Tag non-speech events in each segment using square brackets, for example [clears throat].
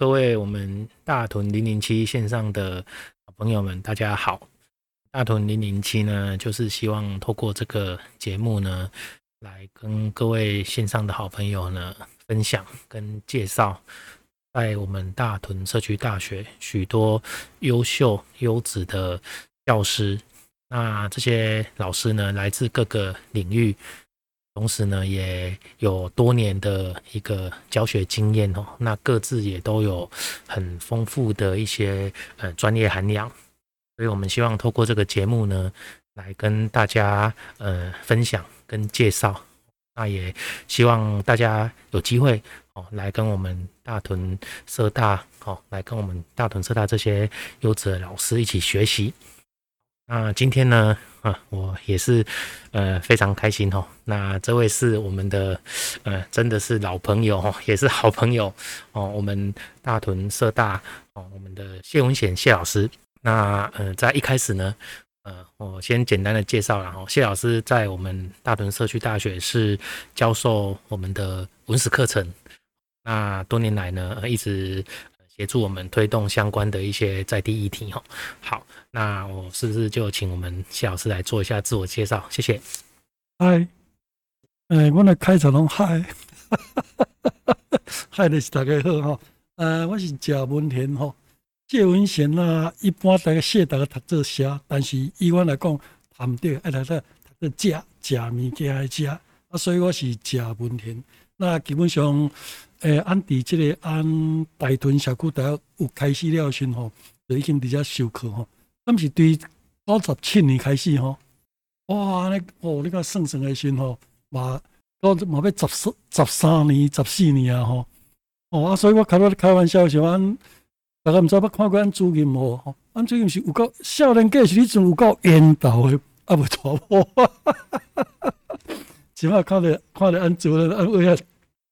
各位我们大屯零零七线上的朋友们，大家好。大屯零零七呢，就是希望透过这个节目呢，来跟各位线上的好朋友呢，分享跟介绍，在我们大屯社区大学许多优秀优质的教师。那这些老师呢，来自各个领域。同时呢，也有多年的一个教学经验哦，那各自也都有很丰富的一些呃专业涵养，所以我们希望透过这个节目呢，来跟大家呃分享跟介绍，那也希望大家有机会哦，来跟我们大屯社大哦，来跟我们大屯社大这些优质的老师一起学习。那今天呢，啊，我也是，呃，非常开心哦。那这位是我们的，呃，真的是老朋友哦，也是好朋友哦。我们大屯社大哦，我们的谢文显谢老师。那呃，在一开始呢，呃，我先简单的介绍了哈。谢老师在我们大屯社区大学是教授我们的文史课程。那多年来呢，一直。协助我们推动相关的一些在地议题哈。好，那我是不是就请我们谢老师来做一下自我介绍？谢谢。嗨，呃，我来开场拢嗨，[laughs] 嗨的是大家好哈。呃，我是谢文显哈，谢文显啊，一般大家谢大家读做写，但是以我来讲，谈对爱来在读做食食物件来食啊，所以我是谢文显。那基本上。诶，按伫即个按大屯社区大学有开始了时吼，就已经伫遮授课吼。咱是对九十七年开始吼，哇，你哦，你看算算诶时吼，嘛到嘛要十四十三年、十四年啊吼。哦，啊，所以我开我开玩笑说，按大家毋知捌看过安主任无？吼，按主任是有够少年家，是你阵有够缘投诶，啊无错无？[laughs] 起码看着看着安主任安为啊。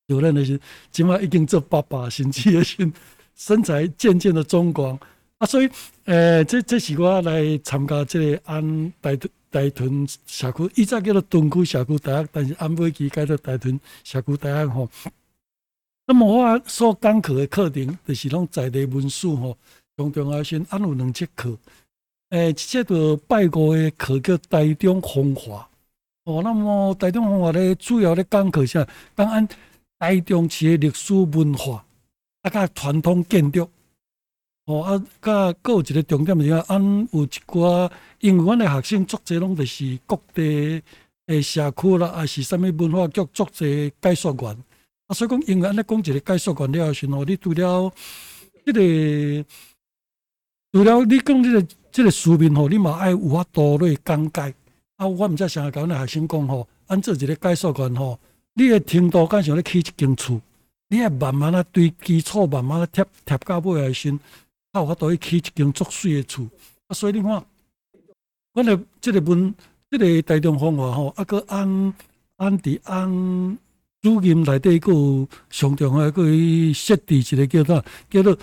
有人那些起码已经做爸爸，甚至也是身材渐渐的中光啊，所以，呃，这这是我来参加这个安大屯大屯社区，以前叫做屯区社区大学，但是安尾期改做大屯社区大学吼。那么我所讲课的课程，就是拢在地文书吼，重重要先安有两节课，诶、呃，这个拜五的课叫台中风华哦。那么台中风华咧，主要咧讲课啥？讲安。台中市的历史文化啊，甲传统建筑哦啊，甲阁有一个重点是讲，俺有一寡，因为阮的学生作者拢就是各地诶社区啦，啊是啥物文化局作者解说员啊，所以讲，因为安尼讲一个解说员了时候，你除了即、这个，除了你讲即、这个即个书面吼，你嘛爱有法度来讲解啊。我毋知啥甲阮的学生讲吼，按做一个解说员吼。你诶程度，敢像咧起一间厝，你爱慢慢啊，对基础慢慢啊贴贴到尾来先，啊，有法度去起一间足水诶厝。啊，所以你看，阮诶即个文，即、这个大众方法吼，啊，搁按按伫按主任内底，搁有上重要，搁伊设置一个叫做叫做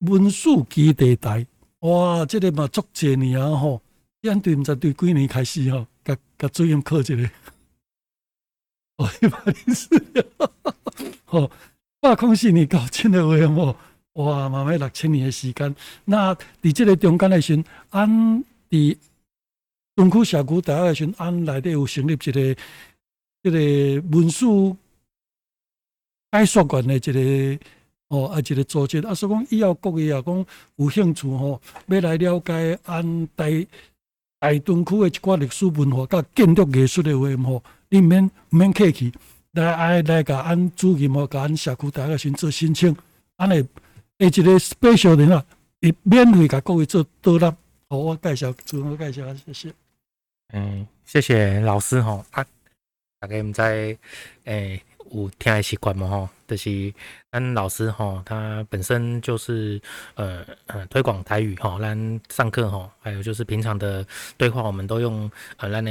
文史基地台。哇，即、这个嘛足侪年啊吼，咱对毋知对几年开始吼，甲甲主任课一个。[laughs] 哦，一百零四年，哦，百空四年搞清的为么？哇，慢慢六千年的时间。那伫这个中间的时，按伫东区社区大学的时，按内底有成立一个一个文书解说员的一个哦，啊，一个组织。啊，所以讲以后各位啊，讲有兴趣吼，要来了解按台大屯区的一寡历史文化、甲建筑艺术的话么？你免免客气，来爱来甲按主任或甲按社区大学先做申请，安尼一个 special 的啦，伊免费甲各位做导览。好，我介绍，自我介绍，谢谢。嗯，谢谢老师吼，啊，大家毋知诶。有听的习惯嘛吼，就是咱老师吼，他本身就是呃呃推广台语吼，咱上课吼，还有就是平常的对话，我们都用呃咱的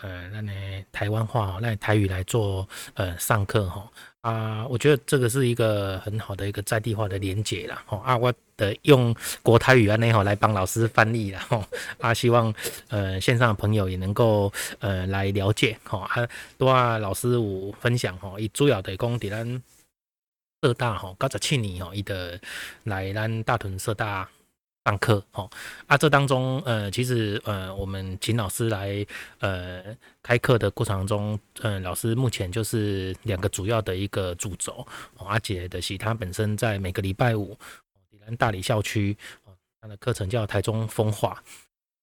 呃咱的台湾话吼，咱台语来做呃上课吼。啊，我觉得这个是一个很好的一个在地化的连结啦。吼啊，我的用国台语啊那吼来帮老师翻译啦。吼啊，希望呃线上的朋友也能够呃来了解吼啊，多啊老师有分享吼，以主要的讲伫咱社大吼，高十七年吼，伊的来咱大屯社大上课哦啊，这当中呃，其实呃，我们请老师来呃开课的过程中，呃，老师目前就是两个主要的一个主轴，阿姐的是他本身在每个礼拜五，咱大理校区，他的课程叫台中风化，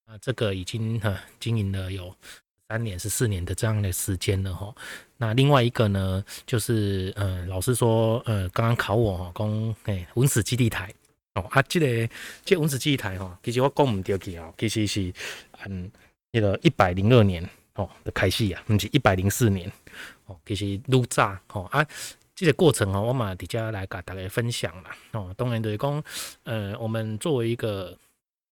啊，这个已经呃经营了有三年、十四年的这样的时间了哈。那另外一个呢，就是呃，老师说呃，刚刚考我哈，讲诶文史基地台。哦啊，这个这个文字记忆台哈，其实我讲唔对去哦，其实是嗯那个一百零二年哦的开始啊，不是一百零四年哦，其实愈早哦啊，这个过程哦，我嘛底下来甲大家分享啦哦，当然就是讲呃，我们作为一个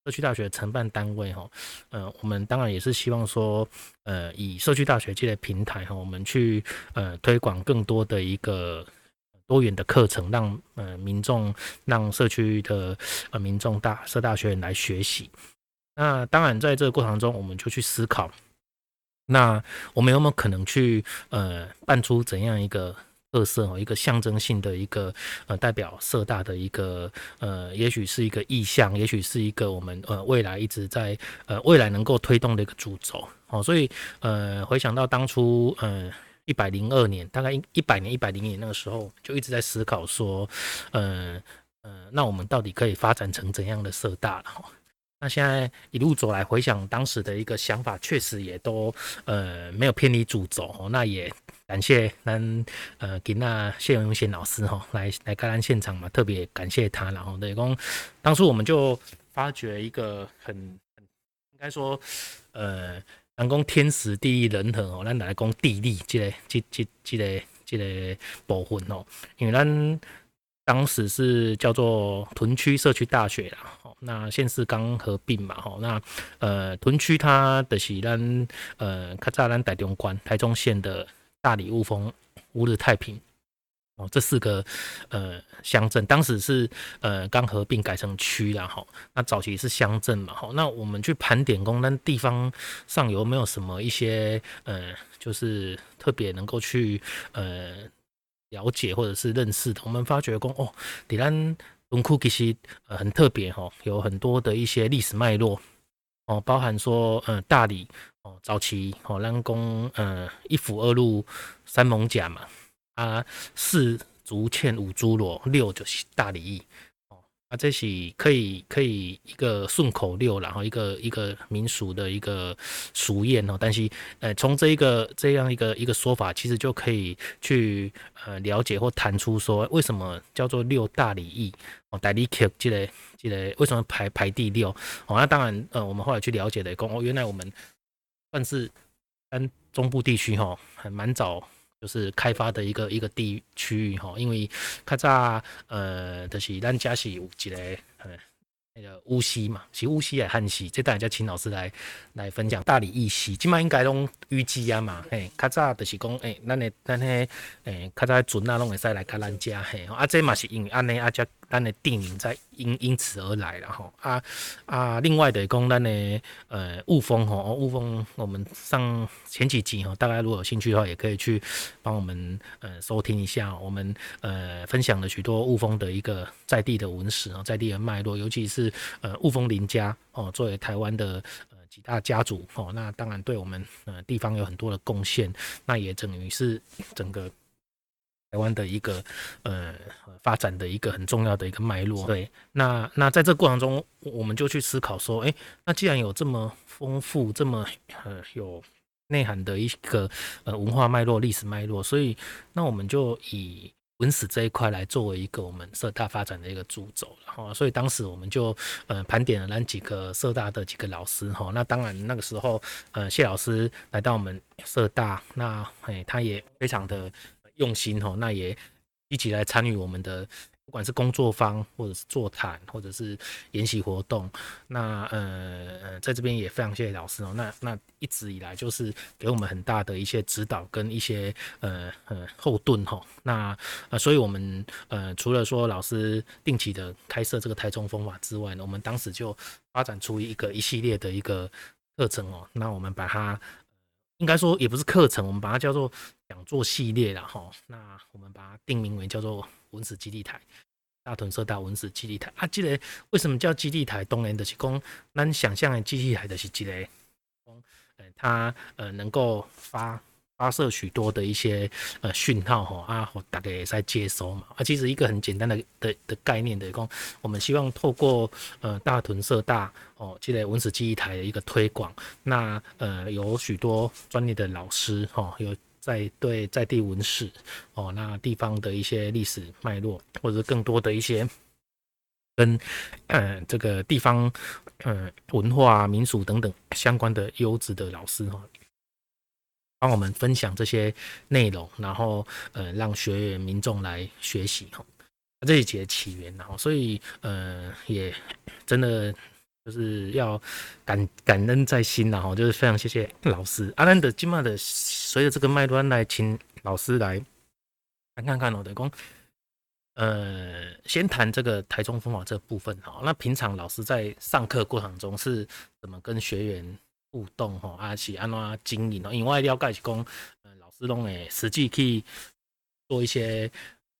社区大学承办单位吼，呃，我们当然也是希望说呃，以社区大学这个平台吼，我们去呃推广更多的一个。多元的课程，让呃民众、让社区的呃民众大社大学员来学习。那当然，在这个过程中，我们就去思考，那我们有没有可能去呃办出怎样一个特色哦，一个象征性的一个呃代表社大的一个呃，也许是一个意向，也许是一个我们呃未来一直在呃未来能够推动的一个主轴哦。所以呃，回想到当初呃。一百零二年，大概一一百年、一百零年那个时候，就一直在思考说，呃呃，那我们到底可以发展成怎样的社大了？哈，那现在一路走来，回想当时的一个想法，确实也都呃没有偏离主轴。那也感谢咱呃给那谢永贤老师哈来来开咱现场嘛，特别感谢他。然后等于说，当初我们就发掘一个很很应该说呃。人讲天时地利人和哦，咱来讲地利，这个、这、这、这个、这个部分哦。因为咱当时是叫做屯区社区大学啦，哦，那县市刚合并嘛，吼，那呃屯区它的是咱呃较早咱台中关台中县的大理雾峰五日太平。哦，这四个呃乡镇当时是呃刚合并改成区然后那早期是乡镇嘛，好，那我们去盘点工，那地方上有没有什么一些呃，就是特别能够去呃了解或者是认识的？我们发觉工哦，底兰文库其实呃很特别哈，有很多的一些历史脉络哦，包含说呃大理哦早期哦兰公呃一府二路三艋舺嘛。啊，四足欠五诸罗，六就是大里驿哦。啊，这是可以可以一个顺口溜，然后一个一个民俗的一个俗谚哦。但是，呃，从这一个这样一个一个说法，其实就可以去呃了解或谈出说，为什么叫做六大里驿哦？大里驿这个这个为什么排排第六？哦，那当然，呃，我们后来去了解的，哦，原来我们算是跟中部地区哈，还蛮早。就是开发的一个一个地区域吼，因为较早呃，就是咱家是有一个呃那个乌溪嘛，是乌溪来汉溪，这等下请老师来来分享。大理一溪，今麦应该拢预计啊嘛，嘿，较早就是讲，诶，咱的咱迄诶，较早船啊拢会使来较咱家嘿，啊，这嘛是因为安尼啊，则咱的地名在因因此而来了吼，啊啊，另外的讲咱的呃雾峰吼，雾峰我们上前几集吼，大家如果有兴趣的话，也可以去帮我们呃收听一下，我们呃分享了许多雾峰的一个在地的文史哦，在地的脉络，尤其是呃雾峰林家哦，作为台湾的呃。几大家族哦，那当然对我们呃地方有很多的贡献，那也等于是整个台湾的一个呃发展的一个很重要的一个脉络。对，那那在这过程中，我们就去思考说，哎，那既然有这么丰富、这么呃有内涵的一个呃文化脉络、历史脉络，所以那我们就以。文史这一块来作为一个我们社大发展的一个主轴，然后所以当时我们就呃盘点了那几个社大的几个老师哈，那当然那个时候呃谢老师来到我们社大，那哎他也非常的用心哈，那也一起来参与我们的。不管是工作坊，或者是座谈，或者是研习活动，那呃，在这边也非常谢谢老师哦。那那一直以来就是给我们很大的一些指导跟一些呃呃后盾哈。那呃，所以我们呃除了说老师定期的开设这个台中风法之外呢，我们当时就发展出一个一系列的一个课程哦。那我们把它应该说也不是课程，我们把它叫做讲座系列了哈。那我们把它定名为叫做文史基地台，大屯社大文史基地台啊。这个为什么叫基地台？当然就是讲咱想象的基地台就是这个，呃，它呃能够发。发射许多的一些呃讯号哈啊，大概也在接收嘛啊，其实一个很简单的的的概念的，讲我们希望透过呃大屯社大哦，这类文史记忆台的一个推广，那呃有许多专业的老师哈，有在对在地文史哦，那地方的一些历史脉络，或者更多的一些跟呃这个地方呃文化民俗等等相关的优质的老师哈。帮我们分享这些内容，然后呃，让学员民众来学习哈，这一节起源，然后所以呃，也真的就是要感感恩在心，然后就是非常谢谢老师阿兰德今麦的，随着这个脉端来，请老师来看看看我的功，呃，先谈这个台中风华这部分哈，那平常老师在上课过程中是怎么跟学员？互动吼，啊是安怎经营哦？因为了解是讲，呃，老师拢会实际去做一些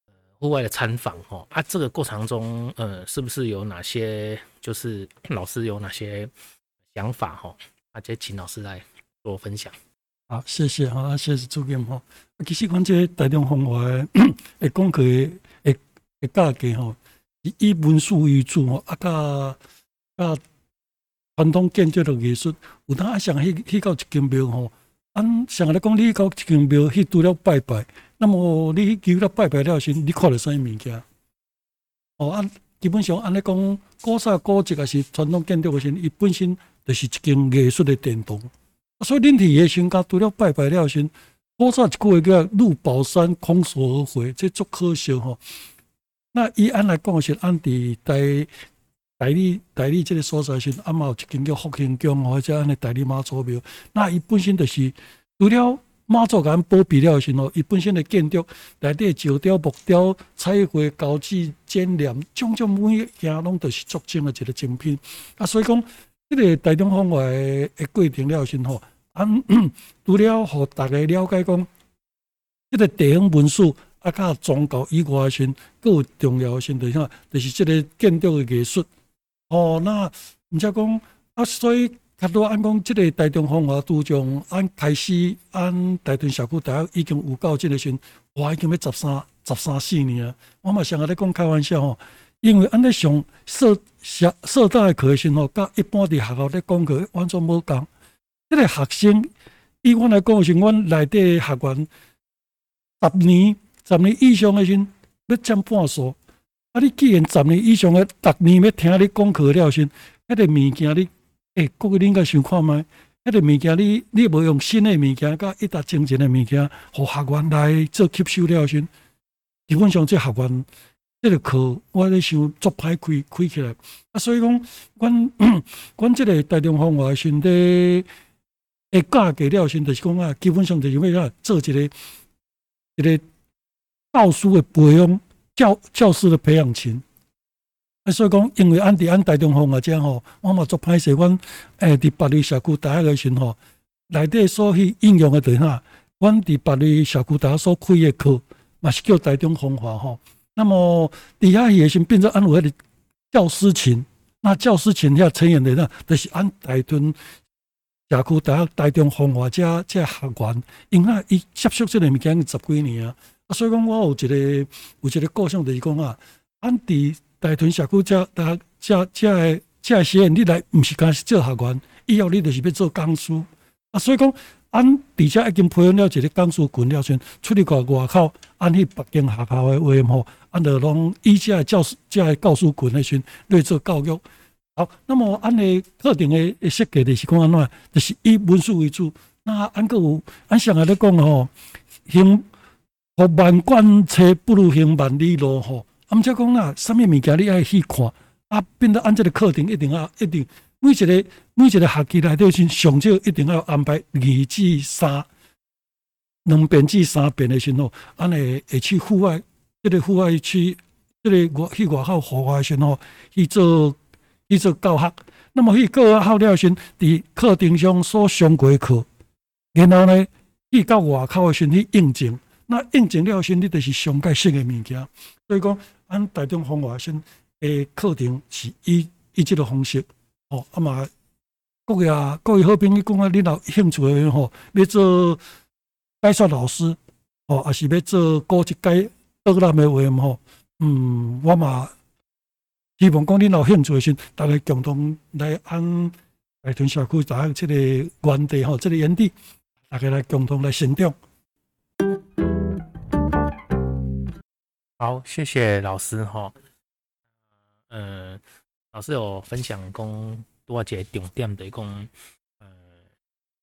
呃户外的参访哈，啊，这个过程中，呃，是不是有哪些就是老师有哪些想法吼？啊，就请老师来做分享。好，谢谢哈，谢谢主任哈。其实讲这台中风华诶讲课诶诶教给吼，以文书为主吼，啊加加。传统建筑的艺术，有当啊，像去去到一间庙吼，按像来讲，你去到一间庙去除了拜拜，那么你去了拜拜了时，你看到啥物件？哦，啊基本上按你讲，古刹古迹也是传统建筑的时，伊本身就是一间艺术的殿堂。所以恁伫个时甲除了拜拜了时，古刹一句话叫入宝山空手而回，这足可惜吼。那伊按来讲是按伫在。代理代理这个所在时阿嘛有一间叫福兴宫或者安尼代理妈祖庙，那伊本身就是除了妈祖甲保庇了时吼，伊本身的建筑内底石雕、木雕、彩绘、胶纸、剪黏，种种每一件拢都是足精的一个精品。啊，所以讲这个台中风华的过程了时吼，除了互大家了解讲，这个地方文书啊，甲宗教以外时，更有重要性的啥，就是这个建筑的艺术。哦，那毋则讲啊，所以较多按讲，即个台中风华拄从按开始按大屯社区大学已经有到即个时，我，已经要十三十三四年啊！我嘛常个咧讲开玩笑吼，因为按咧上社社社大诶课时吼，甲一般伫学校咧讲课完全无共。即个学生以阮来讲，是阮内底学员十年十年以上诶时，要占半数。啊！你既然十年以上诶，逐年要听你讲课了先，迄个物件你，诶，各位你应该想看卖，迄个物件你，你无用新诶物件，甲一达精进诶物件，互学员来做吸收了先。基本上，这学员这个课，我咧想做歹开开起来。啊，所以讲，阮 [clears throat] 阮这个台中风华先的诶教给了先，就是讲啊，基本上就是要做一个一个教师诶培养。教教师的培养群，啊所以讲，因为安伫安台中风华这吼，我嘛做歹势，阮诶伫别里社区大学个时吼，内底所去应用的对哈，阮伫别里社区大学所开的课，嘛是叫台中风华吼。那么底下也是变成安有迄个教师群，那教师群遐成员的呢，就是安台屯社区大学台中风华遮遮学员，因为伊接触即个物件十几年啊。所以讲，我有一个有一个构想，就是讲啊，按伫大屯社区遮，大遮遮个遮些人，你来毋是干是做学员，以后你就是要做讲师啊。所以讲，按伫遮已经培养了一个讲师群了，先出去国外口，按去北京学校诶话吼，按着拢以遮个教师遮个教师群诶先来做教育。好，那么按个特定诶设计就是讲安怎，就是以文书为主。那按个有按上来咧讲吼，行。学万贯车不如行万里路吼，毋则讲啦，啥物物件你爱去看啊，变得按这个课程一定要一定每一个每一个学期内底先上少一定要安排二至三两遍至三遍的时候，安尼会去户外，即个户外去，即个外去外口户外时候去做去做教学。那么去教学了先，伫课程上所上过课，然后呢？去到外口的时去应征，那应征了时，你就是上盖识的物件。所以讲，按大众方法先诶课程是以以这个方式哦，啊嘛，各位啊，各位好朋友讲啊，你若有兴趣的吼，要做解说老师哦，还是要做高级解导览的话吼，嗯，我嘛希望讲你若有兴趣的时，大家共同来按台中社区大学这个园地吼，即个园地，大家来共同来成长。好，谢谢老师哈。嗯，老师有分享公多少节重点的一共，呃，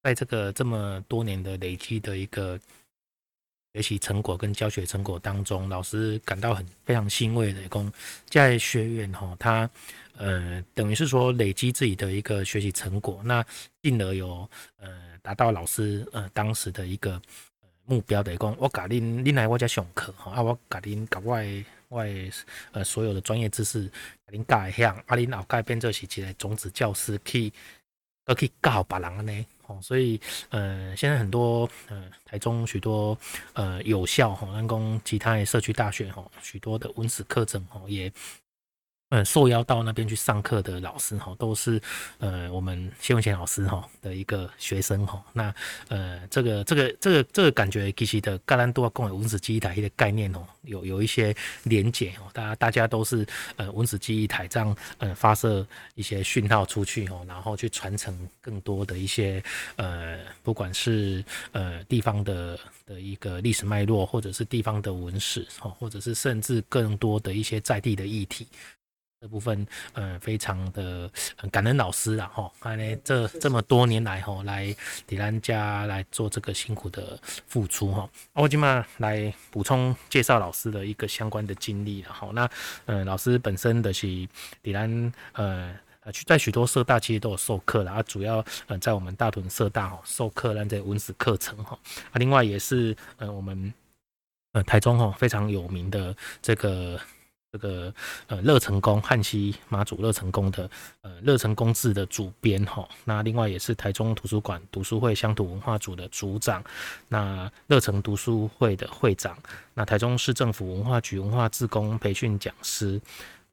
在这个这么多年的累积的一个学习成果跟教学成果当中，老师感到很非常欣慰的一共在学院哈，他呃等于是说累积自己的一个学习成果，那进而有呃达到老师呃当时的一个。目标的讲，我教恁，恁来我家上课哈，啊，我教恁教我我呃所有的专业知识，教恁教会晓，啊，恁后改变做是一个种子教师去，都去教别人呢，哦，所以呃，现在很多呃台中许多呃有校哈，咱讲其他的社区大学哈，许多的文史课程哈也。嗯，受邀到那边去上课的老师哈，都是呃我们谢文贤老师哈的一个学生哈。那呃这个这个这个这个感觉其实的格兰多共有文字记忆台的概念哦，有有一些连结哦。大家大家都是呃文字记忆台这样呃发射一些讯号出去哦，然后去传承更多的一些呃不管是呃地方的的一个历史脉络，或者是地方的文史哦，或者是甚至更多的一些在地的议题。这部分，呃，非常的感恩老师啊，哈，看来这这么多年来，哈，来迪兰家来做这个辛苦的付出，哈。我今嘛来补充介绍老师的一个相关的经历了，哈。那，呃，老师本身的是迪兰，呃，在许多社大其实都有授课了，啊，主要呃在我们大屯社大哈授课让这文史课程，哈。啊，另外也是呃我们呃台中哈非常有名的这个。这个呃乐成宫汉溪妈祖乐成宫的呃乐成宫志的主编哈，那另外也是台中图书馆读书会乡土文化组的组长，那乐成读书会的会长，那台中市政府文化局文化志工培训讲师，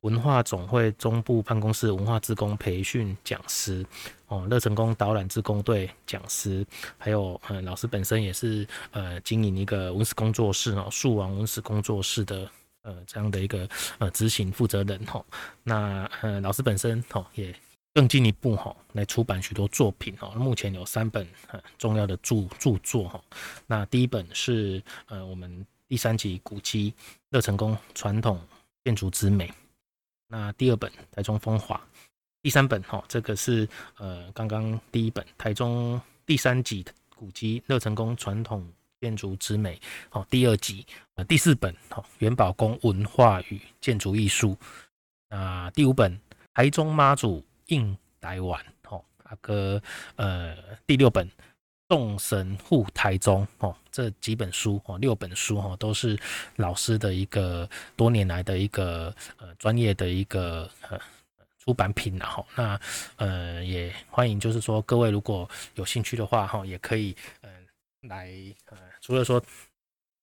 文化总会中部办公室文化志工培训讲师，哦乐成宫导览志工队讲师，还有呃老师本身也是呃经营一个文史工作室哦树王文史工作室的。呃，这样的一个呃执行负责人哈，那呃老师本身哈也更进一步哈来出版许多作品哦，目前有三本很重要的著著作哈，那第一本是呃我们第三集古迹乐成宫传统建筑之美，那第二本台中风华，第三本哈这个是呃刚刚第一本台中第三集古迹乐成宫传统。建筑之美，好，第二集，呃，第四本，好，元宝宫文化与建筑艺术，啊，第五本，台中妈祖印台湾，好，那个，呃，第六本，众神护台中，哦，这几本书，哦，六本书，哈，都是老师的一个多年来的一个呃专业的一个呃出版品，然后，那，呃，也欢迎，就是说各位如果有兴趣的话，哈，也可以，呃，来，呃。除了说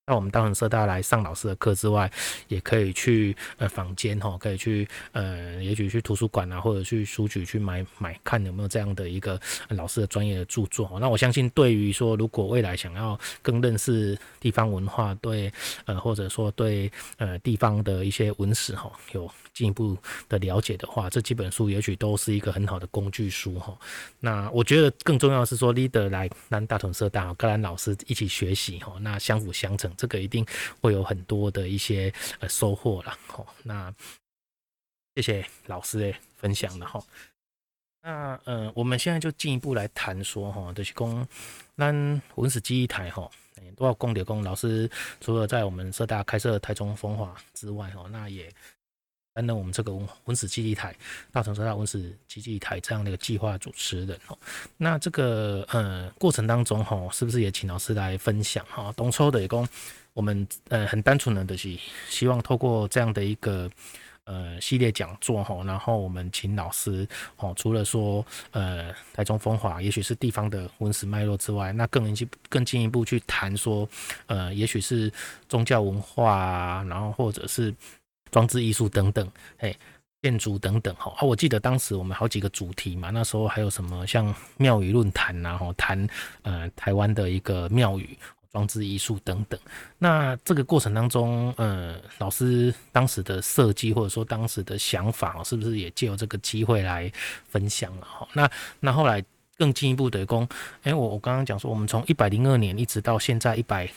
那我们大屯社大来上老师的课之外，也可以去呃坊间哈，可以去呃，也许去图书馆啊，或者去书局去买买看有没有这样的一个老师的专业的著作。那我相信，对于说如果未来想要更认识地方文化，对呃或者说对呃地方的一些文史哈有。进一步的了解的话，这几本书也许都是一个很好的工具书哈。那我觉得更重要是说，leader 来让大同社大跟兰老师一起学习哈，那相辅相成，这个一定会有很多的一些呃收获了哈。那谢谢老师的分享了哈。那呃，我们现在就进一步来谈说哈，就是供那文史记忆台哈，都要公的公老师，除了在我们社大开设台中风华之外哈，那也。担任我们这个文史基地台大屯社大文史基地台这样的一个计划主持人哦，那这个呃过程当中哈，是不是也请老师来分享哈？东抽的也供我们呃很单纯的就是希望透过这样的一个呃系列讲座哈，然后我们请老师哦，除了说呃台中风华，也许是地方的文史脉络之外，那更进更进一步去谈说，呃，也许是宗教文化啊，然后或者是装置艺术等等，哎。建筑等等哈，啊，我记得当时我们好几个主题嘛，那时候还有什么像庙宇论坛呐，哈，谈呃台湾的一个庙宇装置艺术等等。那这个过程当中，呃，老师当时的设计或者说当时的想法，是不是也借由这个机会来分享了哈？那那后来更进一步的工，哎，我我刚刚讲说，我们从一百零二年一直到现在一百。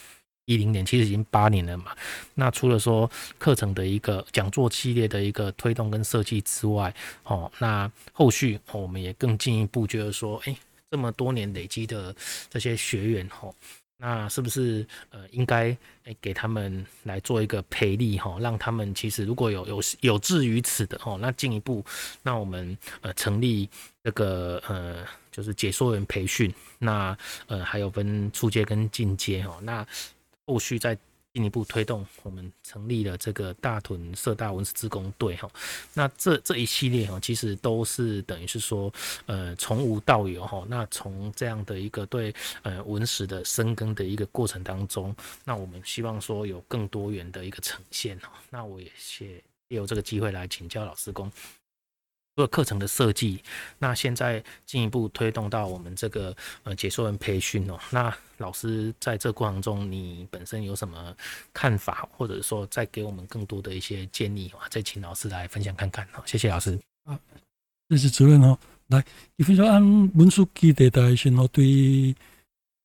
一零年其实已经八年了嘛，那除了说课程的一个讲座系列的一个推动跟设计之外，哦，那后续哦我们也更进一步觉得说，哎，这么多年累积的这些学员，吼，那是不是呃应该诶给他们来做一个培力，哈，让他们其实如果有有有志于此的，哦，那进一步，那我们呃成立这个呃就是解说员培训，那呃还有分初阶跟进阶，哈，那。后续再进一步推动，我们成立了这个大屯社大文史志工队哈。那这这一系列哈，其实都是等于是说，呃，从无到有哈。那从这样的一个对呃文史的深耕的一个过程当中，那我们希望说有更多元的一个呈现哈。那我也借也有这个机会来请教老师公。除了课程的设计，那现在进一步推动到我们这个呃解说员培训哦。那老师在这过程中，你本身有什么看法，或者说再给我们更多的一些建议啊？再请老师来分享看看。好，谢谢老师。啊，谢谢主任哦。来，你分享按文书基地的时候对。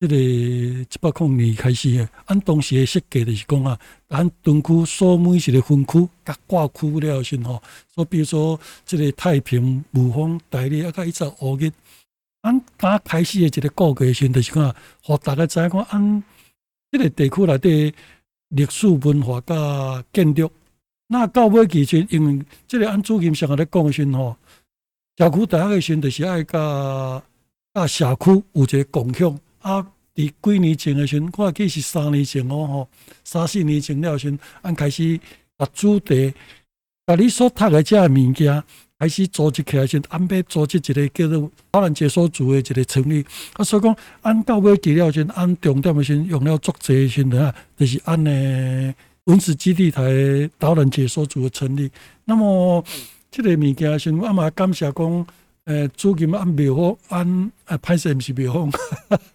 这个一百零年开始诶，按当时的设计就是讲啊，按屯区所每一个分区甲挂区了先吼，所比如说这个太平、五峰、大里啊，甲一直五日，按刚开始的一个告诫先就是讲啊，互大家知影讲按这个地区内底历史文化甲建筑，那到尾其实，因为这个按主任上下咧讲先吼，社区大学的先就是爱甲甲社区有一个共享。啊！伫几年前诶时阵，我记是三年前哦吼，三四年前了时阵，按开始把主题，把你所读诶遮诶物件，开始组织起来时，安排组织一个叫做导览解说组诶一个成立。啊，所以讲按到尾期了时阵，按重点诶时阵，用了作者诶时阵啊，就是按呢文史基地台导览解说组诶成立。那么，即个物件时，我嘛感谢讲。诶，主任按庙方按啊，歹势毋是庙方，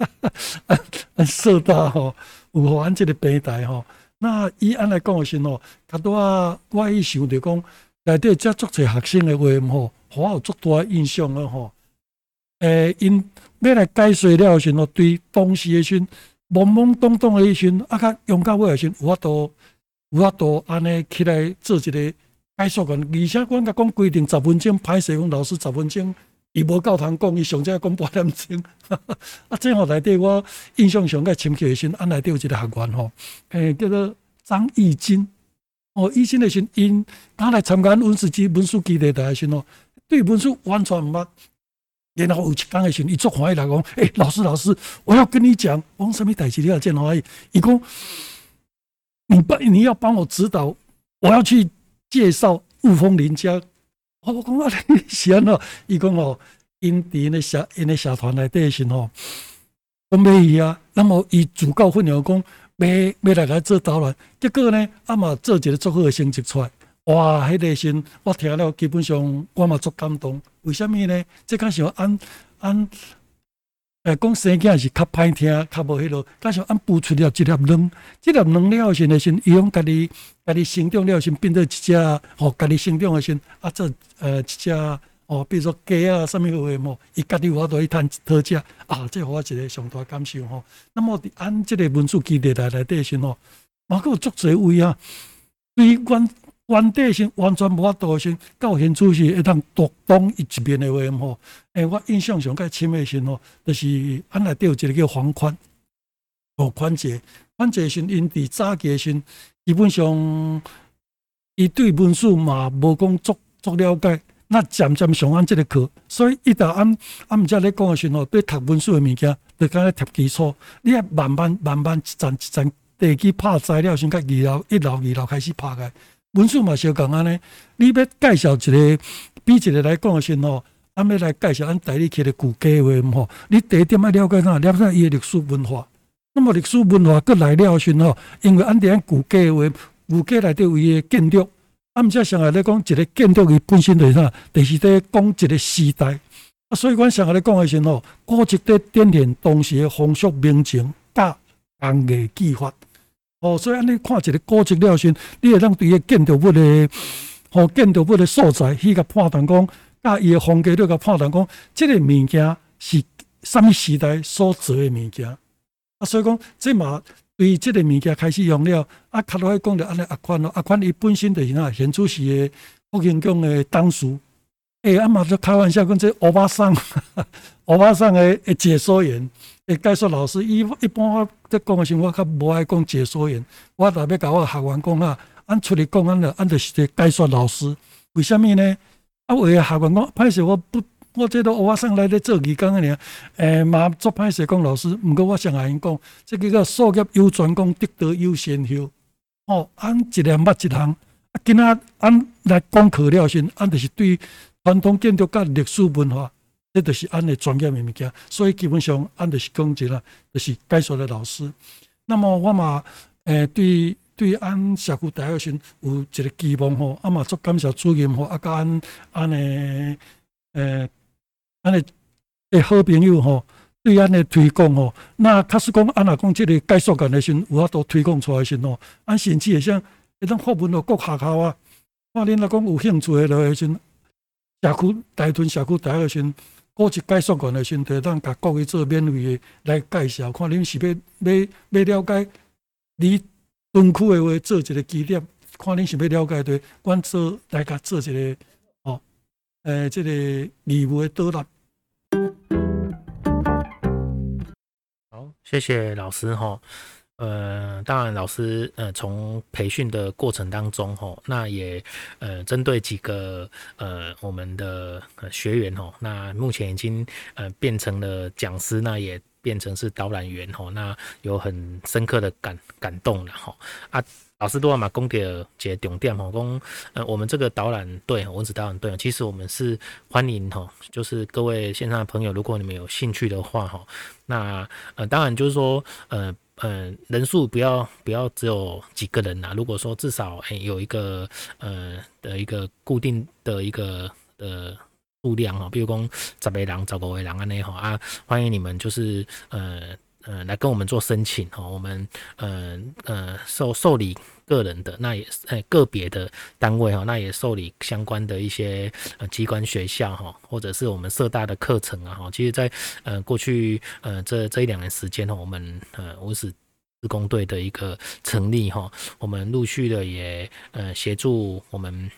[laughs] 按按社大吼，有互按即个平台吼。那伊按来讲诶时吼，较多啊，我伊想着讲内底遮足侪学生诶话吼，互我有足大印象诶吼。诶，因要来解说了时吼，对当时诶时懵懵懂懂诶时，啊，较用到尾诶时，有法度有法度安尼起来做一个。解说员，而且阮甲讲规定十分钟，歹势讲老师十分钟，伊无够通讲，伊上只讲半点钟。[laughs] 啊，正好内底我印象上较深刻诶时，安内底有一个学员吼，诶叫做张义金。哦，以前诶时因他来参加文史基文书基地的时候，对文书完全毋捌。然后有一天诶时，伊做欢喜来讲，诶、老师老师，我要跟你讲，我讲什么代志你要见欢喜。伊讲，你帮你要帮我指导，我要去。介绍雾峰林家，我讲啊，[laughs] 你是安怎？伊讲哦，因伫那社因那社团内底时吼，讲买伊啊，那么伊自告奋勇讲要要来来做导览，结果呢，啊嘛做一个足好的成绩出来，哇！迄个时我听了，基本上我嘛足感动。为什么呢？这个时候按按。诶，讲生囝是较歹听，较无迄落。加上按孵出了一粒卵，这粒卵了先的先，伊用家己家己生长了后先，变做一只吼，家己生长的先啊，做呃一只哦，比如说鸡啊，什么话么？伊家己有法度去趁讨食啊，这我一个上大感受吼。那么按这个文书基地来来底先吼，嘛阁有足侪位啊，对阮。原地是完全无法度先，到现主是会当独当一面的话吼。诶，我印象上较深的时吼，就是俺内底有一个叫黄宽，哦，宽姐，宽姐是因伫早期时，基本上伊对文书嘛无讲足足了解，那渐渐上俺这个课，所以伊到俺俺毋则咧讲的时吼，对读文书的物件，就敢咧贴基础，你要慢慢慢慢一层一层地基拍材料先，甲二楼一楼二楼开始拍开。文书嘛，小讲安尼，你要介绍一个，比一个来讲的时候，俺要来介绍俺台语区的古家话吼。你第一点要了解啥？了解伊的历史文化。那么历史文化过来了时候，因为俺哋古家话，古家内底有伊的建筑，俺们上来咧讲一个建筑伊本身就是啥，就是在讲一个时代。啊，所以阮上来咧讲的时候，古迹在展现当时的风俗民情、甲工艺技法。哦，所以安尼看一个古迹了先，你会当对个建筑物的，吼建筑物的所在去甲判断讲，甲伊的风格都甲判断讲，即个物件是啥物时代所做的物件。啊，所以讲即嘛对即个物件开始用了。啊，较落来讲着安尼阿宽咯，阿宽伊本身就是哪现出时的福建宫的当属。诶、欸，阿妈就开玩笑讲，这欧巴桑，[laughs] 欧巴桑的诶解说员。诶，解说老师，伊一般我在讲的时候，我较无爱讲解说员。我特别甲我学员讲啊，按出去讲，俺着俺着是个解说老师。为什么呢？啊，有的学员讲，歹势我不，我这都我上来咧做义工个尔。诶，嘛做歹势讲老师，毋过我上下因讲，这个叫术业有专攻，得道有先后。哦，按一年捌一项，啊，今仔按来讲课了先，按着是对传统建筑甲历史文化。这就是俺的专业的物件，所以基本上俺就是讲一个，就是解说的老师。那么我嘛，诶、对对，俺社区大学生有一个期望吼，啊嘛，做感谢主任吼，啊，甲俺俺的诶，俺的诶好朋友吼，对俺的推广吼，那确实讲俺若讲这个解说员的时阵，有法度推广出来时吼，俺甚至会像一种发文到各学校啊，看恁若讲有兴趣的来时，社区大屯社区大学生。古迹解说员的时阵，咱甲各位做免费的来介绍，看恁是要要要了解你屯区的话，做一个基点，看恁是要了解对，阮做来甲做一个哦，诶、欸，这个义务的导览。好，谢谢老师哈。呃，当然，老师呃，从培训的过程当中吼，那也呃，针对几个呃，我们的学员吼，那目前已经呃变成了讲师，那也变成是导览员吼，那有很深刻的感感动了吼啊。老师都要嘛讲到几个重点吼，讲呃，我们这个导览队，文史导览队，其实我们是欢迎吼，就是各位线上的朋友，如果你们有兴趣的话吼，那呃，当然就是说呃。嗯、人数不要不要只有几个人呐。如果说至少诶有一个呃的一个固定的一个的数量哈，比如讲十个人、十五个人安尼哈啊，欢迎你们就是呃呃来跟我们做申请哈，我们呃呃受受理。个人的那也是个别的单位哈，那也受理相关的一些呃机关学校哈，或者是我们社大的课程啊哈。其实，在呃过去呃这这一两年时间哈，我们呃文史志工队的一个成立哈，我们陆续的也呃协助我们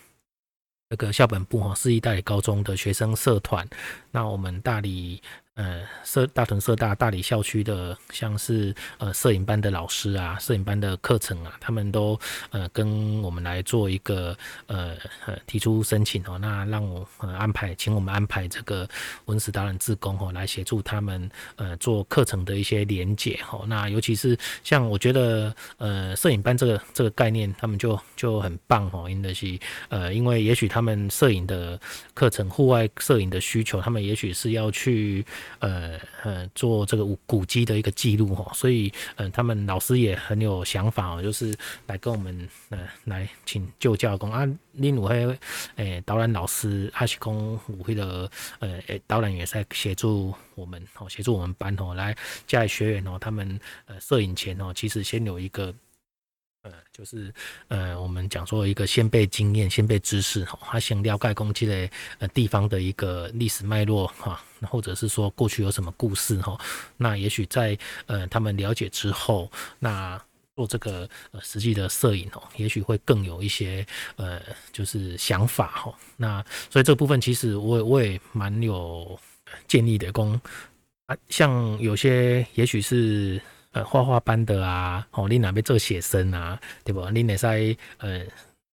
那个校本部哈，市一代理高中的学生社团，那我们大理。呃，社大屯社大大理校区的，像是呃摄影班的老师啊，摄影班的课程啊，他们都呃跟我们来做一个呃呃提出申请哦，那让我呃安排，请我们安排这个文史导览志工哦，来协助他们呃做课程的一些连结哦。那尤其是像我觉得呃摄影班这个这个概念，他们就就很棒哦，因为是呃因为也许他们摄影的课程、户外摄影的需求，他们也许是要去。呃呃，做这个古古迹的一个记录哈，所以呃，他们老师也很有想法哦，就是来跟我们呃来请就教工啊，另外诶导览老师还是讲有会的呃诶导览员在协助我们哦，协助我们班哦，来教学员哦，他们呃摄影前哦，其实先有一个。呃，就是呃，我们讲说一个先备经验、先备知识哈，他先了解攻击的呃地方的一个历史脉络哈，或者是说过去有什么故事哈，那也许在呃他们了解之后，那做这个呃实际的摄影哦，也许会更有一些呃就是想法哈。那所以这部分其实我我也蛮有建议的，工啊，像有些也许是。画画班的啊，哦，你哪边做写生啊，对不？你哪在呃，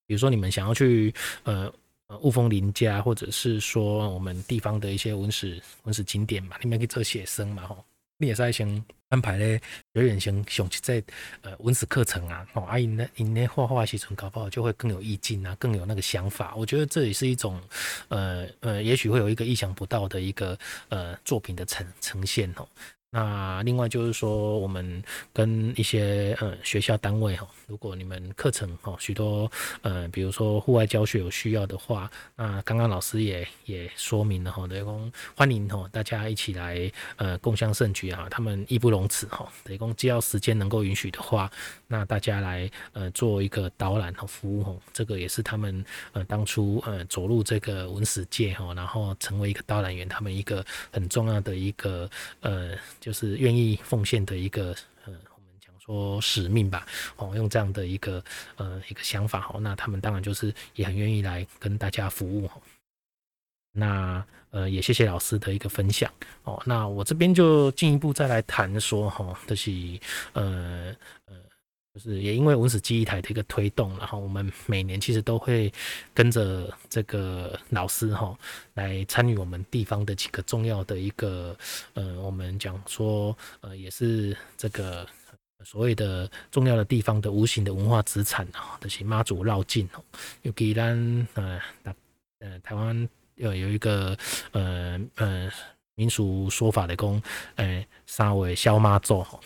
比如说你们想要去呃呃雾峰林家，或者是说我们地方的一些文史文史景点嘛，你们可以做写生嘛，吼。你也是先安排咧学员先想去在呃文史课程啊，哦，阿姨那你那画画时阵搞不好就会更有意境啊，更有那个想法。我觉得这也是一种呃呃，也许会有一个意想不到的一个呃作品的呈呈现哦。那另外就是说，我们跟一些呃学校单位哈，如果你们课程哈许多呃，比如说户外教学有需要的话，那刚刚老师也也说明了哈，等于说欢迎哈大家一起来呃共襄盛举啊，他们义不容辞哈，等于说只要时间能够允许的话，那大家来呃做一个导览和服务哈，这个也是他们呃当初呃走入这个文史界哈，然后成为一个导览员，他们一个很重要的一个呃。就是愿意奉献的一个呃，我们讲说使命吧，哦，用这样的一个呃一个想法，哦，那他们当然就是也很愿意来跟大家服务，那呃也谢谢老师的一个分享，哦，那我这边就进一步再来谈说，哈，就是呃呃。就是也因为文史记忆台的一个推动，然后我们每年其实都会跟着这个老师哈来参与我们地方的几个重要的一个呃，我们讲说呃也是这个所谓的重要的地方的无形的文化资产啊，就是妈祖绕境哦，尤其咱呃呃台湾有有一个呃呃民俗说法的讲，呃三位小妈祖吼。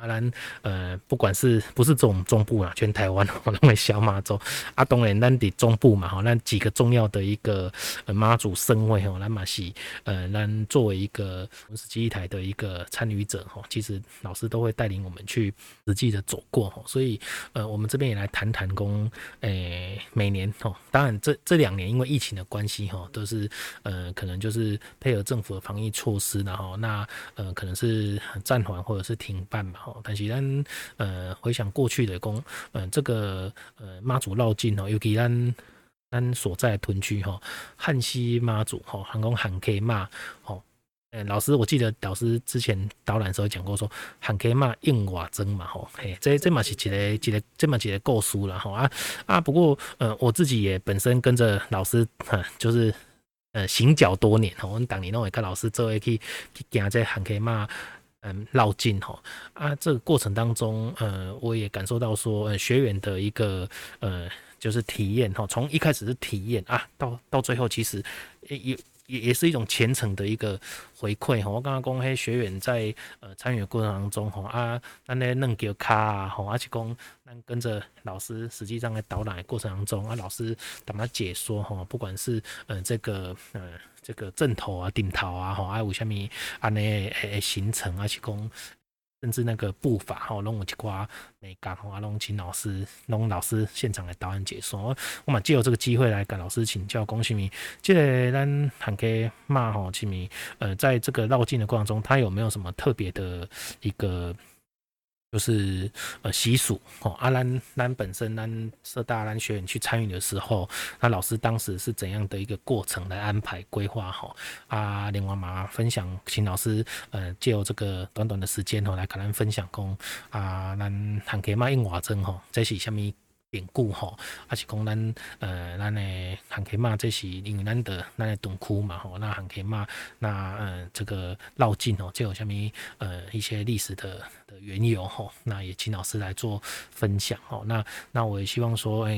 阿兰，呃，不管是不是这种中部啊，全台湾我认为小妈祖啊，当然咱的中部嘛，哈，那几个重要的一个妈祖圣会哈，那嘛是呃，咱作为一个文史记忆台的一个参与者哈，其实老师都会带领我们去实际的走过哈，所以呃，我们这边也来谈谈公，诶，每年哈，当然这这两年因为疫情的关系哈，都是呃，可能就是配合政府的防疫措施，然后那呃，可能是暂缓或者是停办嘛，哈。但是咱呃回想过去的讲，呃这个呃妈祖绕境哦，尤其咱咱所在屯区哈，汉溪妈祖哈，韩公汉 K 骂吼，呃老师我记得老师之前导览时候讲过说，汉 K 妈应瓦增嘛吼，嘿这这嘛是一个一个这嘛几个故事了吼啊啊不过呃我自己也本身跟着老师哈，就是呃行脚多年吼，我当年拢会跟老师做一去去行这汉 K 妈。嗯，绕境哈啊，这个过程当中，呃，我也感受到说，呃，学员的一个呃，就是体验哈，从一开始是体验啊，到到最后，其实也也也是一种虔诚的一个回馈哈。我刚刚讲，嘿，学员在呃参与过程当中吼啊，那那弄个卡啊，吼，而且讲咱跟着老师，实际上在导览过程当中啊，老师怎么解说吼，不管是呃这个呃。这个正头啊、顶头啊，吼，啊有啥物安尼诶行程啊，是讲甚至那个步伐吼，拢有一寡美感吼，啊，拢请老师，拢老师现场来导演解说。我嘛借由这个机会来跟老师请教，恭喜你？这个咱喊给骂吼，啥物？呃，在这个绕境的过程中，他有没有什么特别的一个？就是呃习俗哦，阿兰兰本身兰社大兰学员去参与的时候，那老师当时是怎样的一个过程来安排规划哈？啊，另外嘛分享，请老师呃借由这个短短的时间哦来可能分享讲啊，咱汉溪妈应瓦真吼，这是虾米？典故吼，还是讲咱呃，咱的汉溪妈，这是因为咱的咱的屯区嘛吼，那汉克马，那呃，这个绕境吼，就有虾米呃一些历史的的缘由吼，那也请老师来做分享吼，那那我也希望说，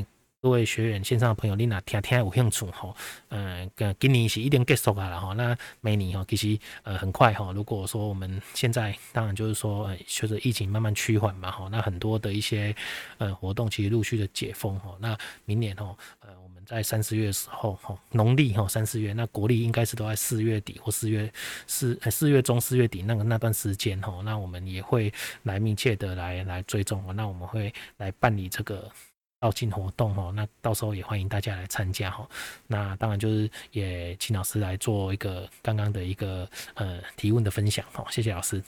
各位学员线上的朋友，你哪听听有兴趣吼？嗯，今年是一定结束了啦吼。那每年吼，其实呃很快吼。如果说我们现在当然就是说，呃随着疫情慢慢趋缓嘛吼，那很多的一些呃活动其实陆续的解封吼。那明年吼，呃我们在三四月的时候吼，农历吼三四月，那国历应该是都在四月底或四月四四月中四月底那个那段时间吼，那我们也会来密切的来来追踪。那我们会来办理这个。绕境活动哦，那到时候也欢迎大家来参加哈。那当然就是也请老师来做一个刚刚的一个呃提问的分享哈。谢谢老师。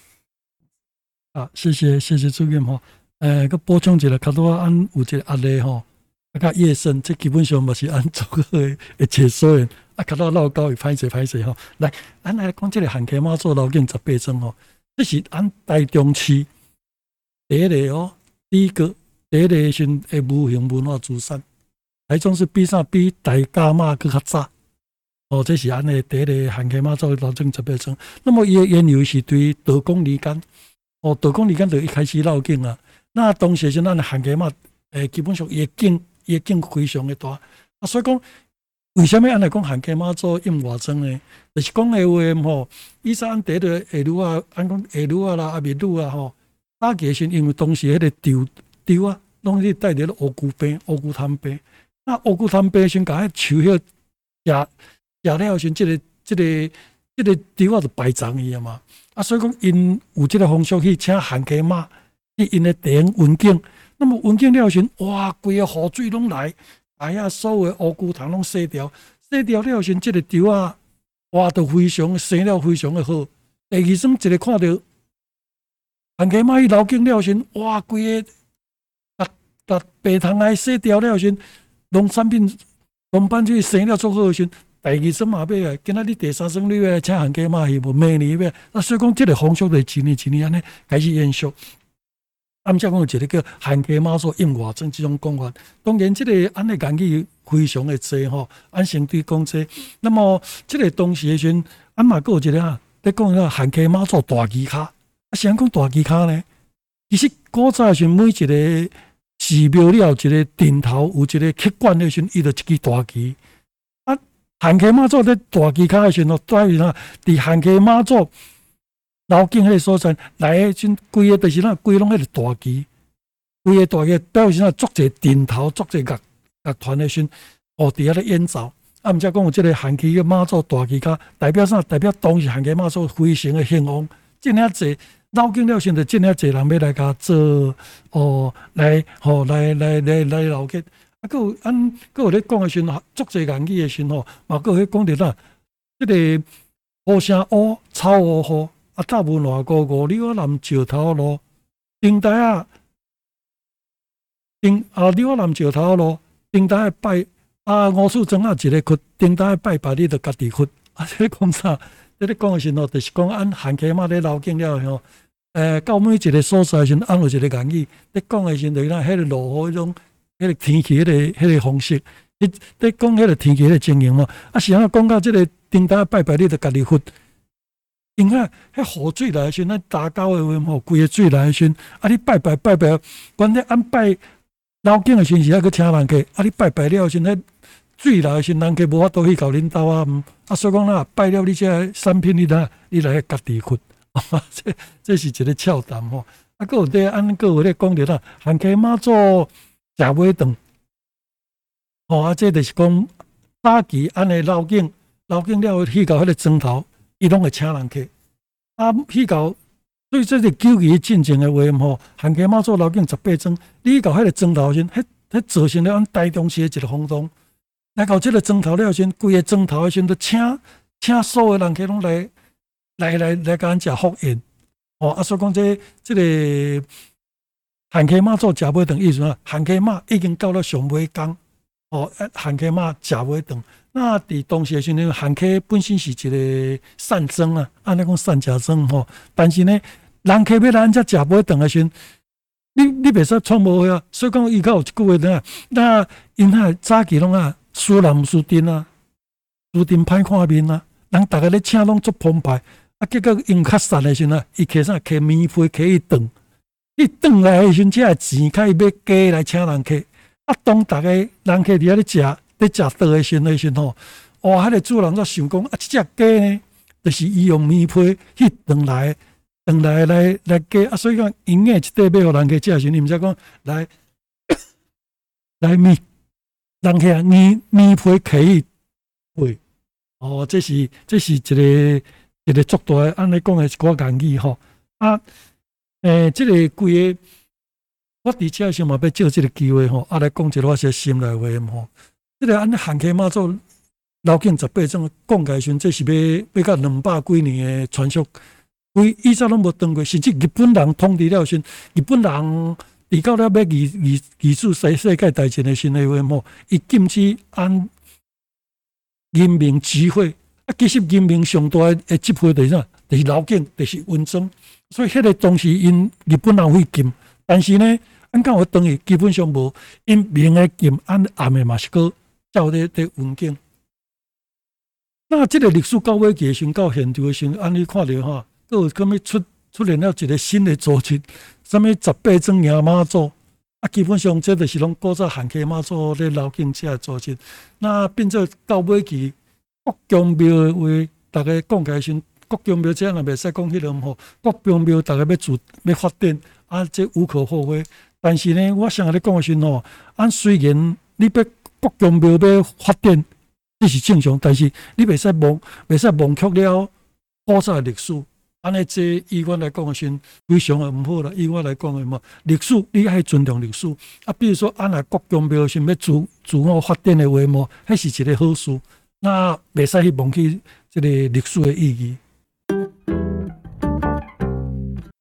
啊，谢谢谢谢主任哈。呃，个补充一下，较多按有一个压力哈，啊个夜深，这基本上嘛是按做个会解说员啊，较多老高会歹势歹势哈。来，咱来讲这个汉溪妈祖绕境十八庄哦，这是按台中市第一个哦，第一个。第一个是诶无形文化资产，台中是比啥比大甲妈阁较早，哦，这是安尼第一个汉溪妈祖绕境十八僧。那么也也有是对道光年间，哦，道光年间就一开始绕境啊。那当时是咱汉溪妈，诶，基本上也境也境非常的大啊。所以讲，为什么安尼讲汉溪妈祖应外僧呢？就是讲的话吼，以前按第一个下閭啊，按讲下閭啊啦，阿弥閭啊吼，大家是因为当时迄个丢丢啊，拢是带着了乌龟病、乌龟汤病。那乌龟汤病先甲迄树叶食。食了先，即个、即个、即个猪啊，就败葬伊啊嘛。啊，所以讲因有即个风俗去请旱溪妈去因的田运境。那么运境了先，哇，规个河水拢来，哎呀，所有乌龟虫拢洗掉，洗掉了先，即个猪啊，哇，都非常生了非常的好。第二生一个看到旱溪妈伊绕境了先，哇，规个啊啊白糖来洗掉了先，农产品农办就生了做好时。第二生嘛要，今仔日第三生你要请韩家妈去无？明年要，那所以讲，这个风俗就一年一年安尼开始延续。啊，毋则讲有一个叫韩家妈祖应外僧这种讲法。当然，这个安尼讲起非常的多吼，按相对讲这。那么，这个东西的时阵，俺嘛阁有一个啊，在讲个韩家妈祖大旗卡。啊，啥讲大旗卡呢？其实古早时每一个寺庙了，一个顶头有一个客观的时阵，伊就一支大旗。啊汉溪妈祖在大旗卡的时候，在于呐，伫汉溪妈祖绕境迄个所在来的阵，规个都是呐，规拢迄个大旗，规个大旗表示呐，做者顶头，做者乐乐团的时，哦，伫遐咧演奏。啊，毋则讲有即个汉溪个妈祖大旗卡，代表啥？代表当时汉溪妈祖非常的兴旺，真遐济绕境了，现在真遐济人要来甲做，哦，来，吼，来来来来绕境。啊，阁有按阁有咧讲诶时阵，足济言语诶时阵吼，嘛阁有咧讲着呐，即个乌声乌草乌雨，啊，大雾烂糊糊，柳仔南石头路，顶台啊，顶啊，柳仔南石头路，顶台拜啊，五树庄啊，一个窟，顶台拜拜，你着家己窟。啊，即个讲啥？即个讲诶时阵吼，就是讲按汉溪妈咧绕境了吼，诶，到每一个所在时，按有一个言语，咧讲诶时阵，就是呐，迄个落雨迄种。迄个天气，迄个迄个方式，你你讲迄个天气，迄个情形嘛？啊，是啊，讲到即个顶台拜拜，你着家己佛。因啊，迄雨水来时，咱打高的话，吼，规个水来时，啊，你拜拜拜拜，关键按拜老境的时阵，是还去请人客。啊，你拜拜了时，迄水来时，人客无法度去搞恁兜啊。啊，所以讲啦，拜了你这产品，你呐，你来家己佛。[laughs] 这这是一个巧谈吼。啊，阁有咧，按阁有咧讲着啦，汉溪妈祖。食尾顿，哦，啊，这就是讲早期安尼绕境，绕境了去到迄个庄头，伊拢会请人客。啊，去到所以这个久期进前的话，吼，汉溪妈祖绕境十八庄，你去到迄个庄头先，迄迄造成了阮台中市的一个风动。来到这个庄头了先，规个庄头的时都请请所有人客拢来来来来甲咱食福宴。哦，啊，所以讲这这个。汉溪妈做食尾顿意思啊，汉溪妈已经到了上尾工哦。汉溪妈食尾顿，那伫当时时阵，汉溪本身是一个善僧啊，按呢讲善食僧吼。但是呢，人客要来咱遮食尾顿的时阵，你你别说创无去啊。所以讲伊较有一句话呢，那因遐早期拢啊，输人毋输阵啊，输阵歹看面啊，人逐个咧请拢足澎湃啊。结果用较散的时阵啊，伊客啥客免费客伊顿。伊转来诶时阵，这钱开始要加来请人客。啊，当逐个人客伫遐咧食，咧食倒诶时阵时吼，哇！迄个主人则想讲啊，即只鸡呢，就是伊用棉被去转来，转来来来加啊。所以讲，营业一块要互人客食时阵，你毋则讲来 [coughs] 来米人客棉棉被可以会哦，这是这是一个一个足大，按你讲诶一寡言语吼啊。诶、欸，这个规个，我伫遮想嘛要借这个机会吼，啊来讲一下我些心内话吼。这个按汉溪妈祖绕境十八种讲起时，这是要要到两百几年诶传说，规以前拢无断过，甚至日本人统治了时，日本人伫到了要议议议事世世界大战的时阵话吼，伊禁止按人民集会，啊，其实人民上大的集会就是啥，就是老境，就是文庄。所以，迄个当时因日本人会禁，但是呢，按讲我等于基本上无因明的禁，按暗诶嘛是搁照咧咧文景。那这个历史到尾期先到现在的时候，按你看到哈，都有咁样出出现了一个新的组织，什么十八庄营妈祖啊，基本上这就是拢古早汉溪妈祖咧老境这的组织。那变做到尾期国公庙的话，大家讲起来先，国公庙这样也袂使讲迄个吼，国公庙大家要自要发展啊，这无可厚非。但是呢，我想咧讲的是吼，按虽然你要国公庙要发展。这是正常，但是你袂使忘，袂使忘却了古早的历史。安尼这以我来讲的是非常的毋好啦。以我来讲的嘛，历史你爱尊重历史。啊，比如说安那国家庙想要自自我发展的话嘛，迄是一个好事。那袂使去忘记这个历史的意义。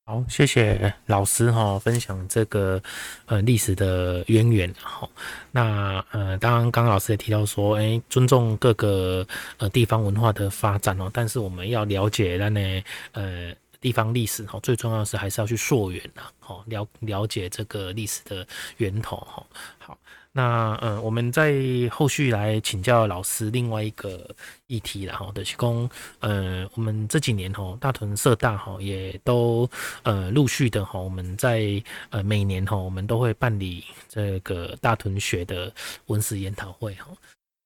好，谢谢老师哈，分享这个呃历史的渊源哈。那呃，当然刚刚老师也提到说，哎、尊重各个呃地方文化的发展哦，但是我们要了解那呢呃地方历史哈，最重要的是还是要去溯源呐，好了了解这个历史的源头哈。好。那嗯，我们在后续来请教老师另外一个议题，然后的提供，呃，我们这几年哈，大屯社大哈也都呃陆续的哈，我们在呃每年哈，我们都会办理这个大屯学的文史研讨会哈。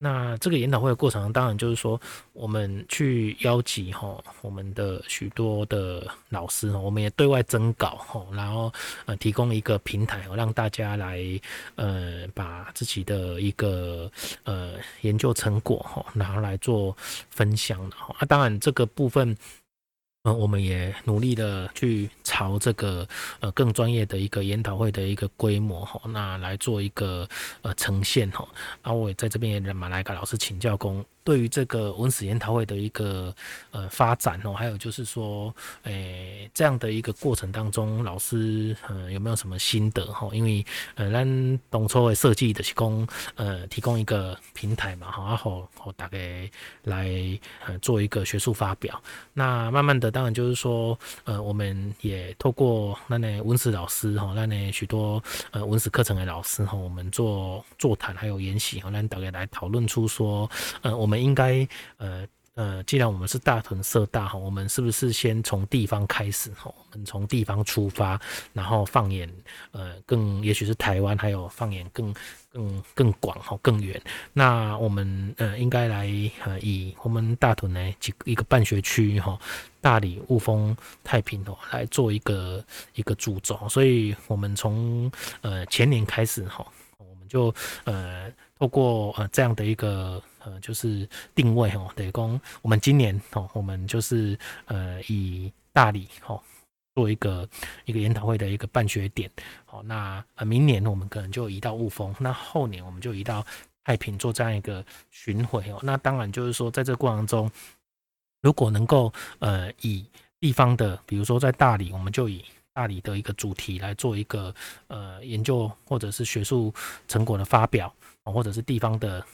那这个研讨会的过程，当然就是说，我们去邀集哈我们的许多的老师，我们也对外征稿哈，然后呃提供一个平台，让大家来呃把自己的一个呃研究成果哈，拿来做分享的哈。那，当然这个部分。嗯，我们也努力的去朝这个呃更专业的一个研讨会的一个规模哈，那来做一个呃呈现哈。啊，我也在这边也马来跟老师请教过。对于这个文史研讨会的一个呃发展哦，还有就是说，诶这样的一个过程当中，老师呃有没有什么心得哈？因为呃，咱当初的设计的是供呃提供一个平台嘛哈，然后好大概来呃做一个学术发表。那慢慢的，当然就是说，呃，我们也透过那那文史老师哈，那那许多呃文史课程的老师哈，我们做座谈还有研习哈，让大家来讨论出说，呃我们。我们应该呃呃，既然我们是大屯社大哈，我们是不是先从地方开始哈？我们从地方出发，然后放眼呃更，也许是台湾，还有放眼更更更广哈，更远。那我们呃应该来呃以我们大屯呢几一个办学区哈，大理、雾峰、太平哦来做一个一个主轴。所以我们从呃前年开始哈，我们就呃透过呃这样的一个。呃，就是定位哦，等于讲我们今年哦，我们就是呃以大理哦做一个一个研讨会的一个办学点，好，那呃明年我们可能就移到雾峰，那后年我们就移到太平做这样一个巡回哦，那当然就是说在这过程中，如果能够呃以地方的，比如说在大理，我们就以大理的一个主题来做一个呃研究或者是学术成果的发表，或者是地方的。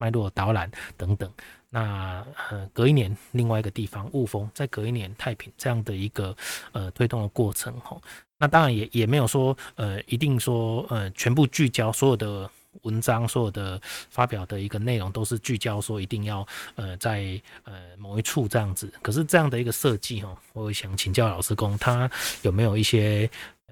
脉络导览等等，那呃隔一年另外一个地方雾峰，再隔一年太平这样的一个呃推动的过程哈，那当然也也没有说呃一定说呃全部聚焦所有的文章，所有的发表的一个内容都是聚焦说一定要呃在呃某一处这样子，可是这样的一个设计哈，我想请教老师公他有没有一些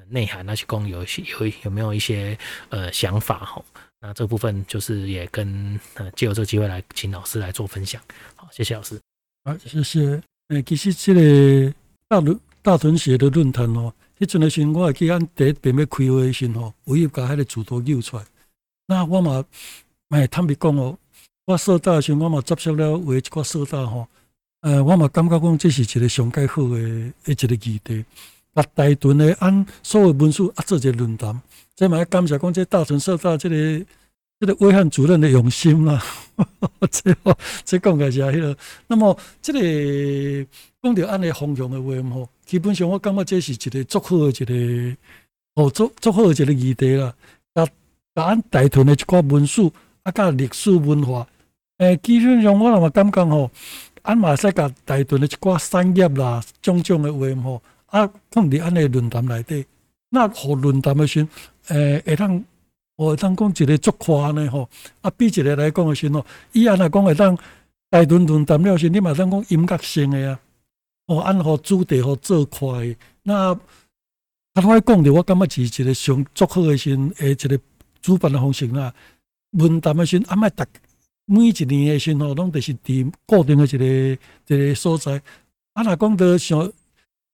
内涵，那些公有有有没有一些呃想法哈？那这部分就是也跟呃借由这个机会来请老师来做分享，好，谢谢老师。好，谢谢。诶，其实这个大屯大屯学的论坛哦，迄阵的时候我也记按第一遍要开会的时候，我又把迄个主图揪出来。那我嘛，诶，坦白讲哦，我社大的时候我嘛接触了为一个社大吼，呃，我嘛感觉讲这是一个上盖好的一个议题。啊，大屯的按所有文书啊做一个论坛。这嘛要感谢讲这大屯社大这个这个威汉主任的用心啦，[laughs] 这这讲个是啊，迄个。那么这个讲到安尼方向的话吼，基本上我感觉这是一个足好的一个哦，足足好的一个议题啦。甲甲按大屯的一寡文书啊，甲历史文化，诶，基本上我嘛感觉吼，按嘛使甲大屯的一寡产业啦，种种的话吼，啊，讲伫安尼论坛内底，那互论坛的时。诶，会当，我会当讲一个足宽呢吼，啊，比一个来讲的时吼，伊安来讲会当大顿顿谈了时，你马上讲音乐性的啊，哦，按好主题好做快。那他来讲的，我感觉是一个上足好诶时，诶，一个主办的方式啦。文谈的时，阿麦逐每一年的时吼，拢都是伫固定的一个一个所在。啊，若讲到像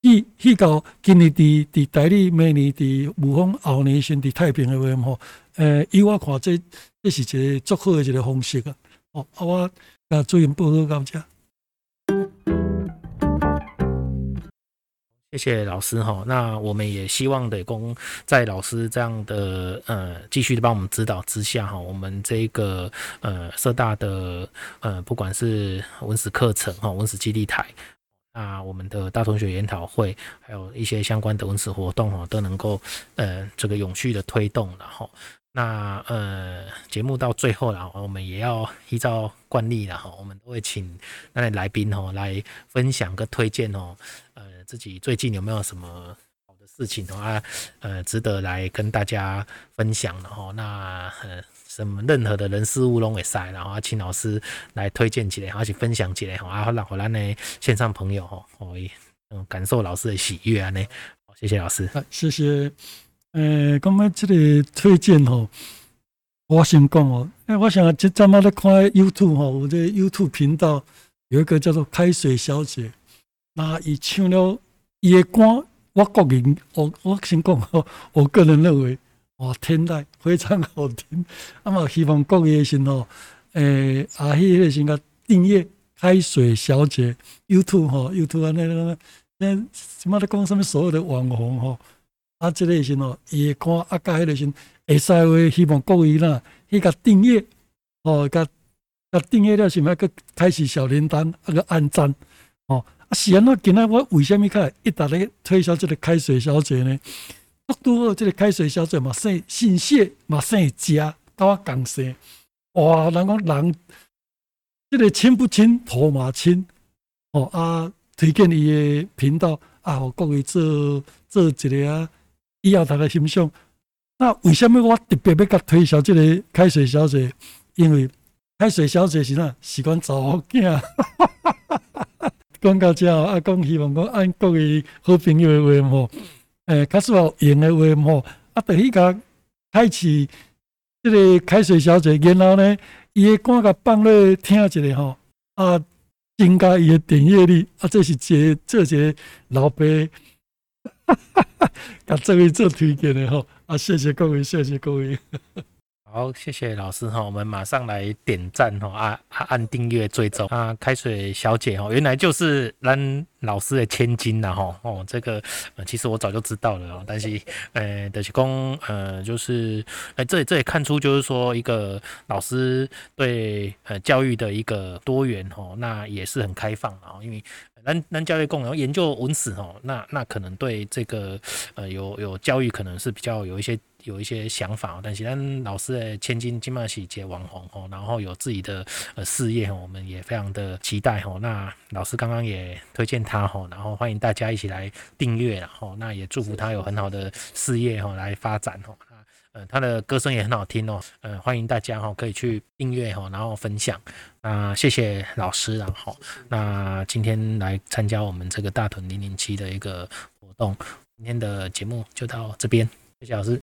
去去到今年伫伫台里，明年伫雾峰，后年先伫太平的话吼，诶，以我看这这是一个足好的一个方式啊。哦，啊我。那祝愿报告到家，谢谢老师哈。那我们也希望的公在老师这样的呃继续的帮我们指导之下哈，我们这个呃社大的呃不管是文史课程哈，文史基地台，那我们的大同学研讨会，还有一些相关的文史活动哈，都能够呃这个永续的推动然后。那呃，节目到最后了，我们也要依照惯例了哈，我们都会请那位来宾哈来分享个推荐哦，呃，自己最近有没有什么好的事情啊，呃，值得来跟大家分享的哈？那呃，什么任何的人事物拢会塞，然后请老师来推荐起来，而且分享起来哈，啊，让我们呢线上朋友哈，嗯，感受老师的喜悦啊呢，好，谢谢老师，谢谢。诶，刚刚这个推荐吼，我先讲哦。诶，我想这阵仔在看 YouTube 吼，我的 YouTube 频道有一个叫做开水小姐，那伊唱了伊的歌，我个人我我先讲吼，我个人认为哇，天籁非常好听。那么希望各位先吼，诶，阿希个先个订阅开水小姐 YouTube 吼，YouTube 啊那个那什么在讲什么所有的网红吼。啊，这个时候伊会看啊，甲迄个时会使话，希望各位啦，去甲订阅，哦，甲甲订阅了是咪个开始小铃铛，啊个按赞，哦，啊是安怎今仔我为虾米开一直咧推销这个开水小姐呢？啊，拄好这个开水小姐嘛姓姓谢嘛姓家，甲我共姓，哇，人讲人，这个亲不亲，头嘛亲，哦啊，推荐伊个频道啊，互各位做做一个啊。以后大家欣赏。那为什么我特别要甲推销这个开水小姐？因为开水小姐是哪？是阮查某囝。讲到这啊，讲希望讲按各位好朋友的话吼，诶，较适合用的话吼，啊，第一个开启即个开水小姐，然后呢，伊诶歌甲放咧听一下吼，啊，增加伊的点阅率，啊，这是一个这些老爸。哈哈哈，甲这位做推荐的吼啊，谢谢各位，谢谢各位。好，谢谢老师哈，我们马上来点赞哈，啊，按订阅追踪啊，开水小姐哈，原来就是咱老师的千金呐哈哦，这个其实我早就知道了，但是呃，德、西、公、呃，就是呃，这这也看出就是说一个老师对呃教育的一个多元哈，那也是很开放啊，因为。咱咱教育共然后研究文史哦，那那可能对这个呃有有教育可能是比较有一些有一些想法哦，但是咱老师的千金金马喜结网红哦，然后有自己的呃事业哦，我们也非常的期待哦。那老师刚刚也推荐他哦，然后欢迎大家一起来订阅然后，那也祝福他有很好的事业哦来发展哦。呃，他的歌声也很好听哦，呃，欢迎大家哈可以去订阅哈，然后分享。那谢谢老师，然后那今天来参加我们这个大屯零零七的一个活动，今天的节目就到这边，谢谢老师。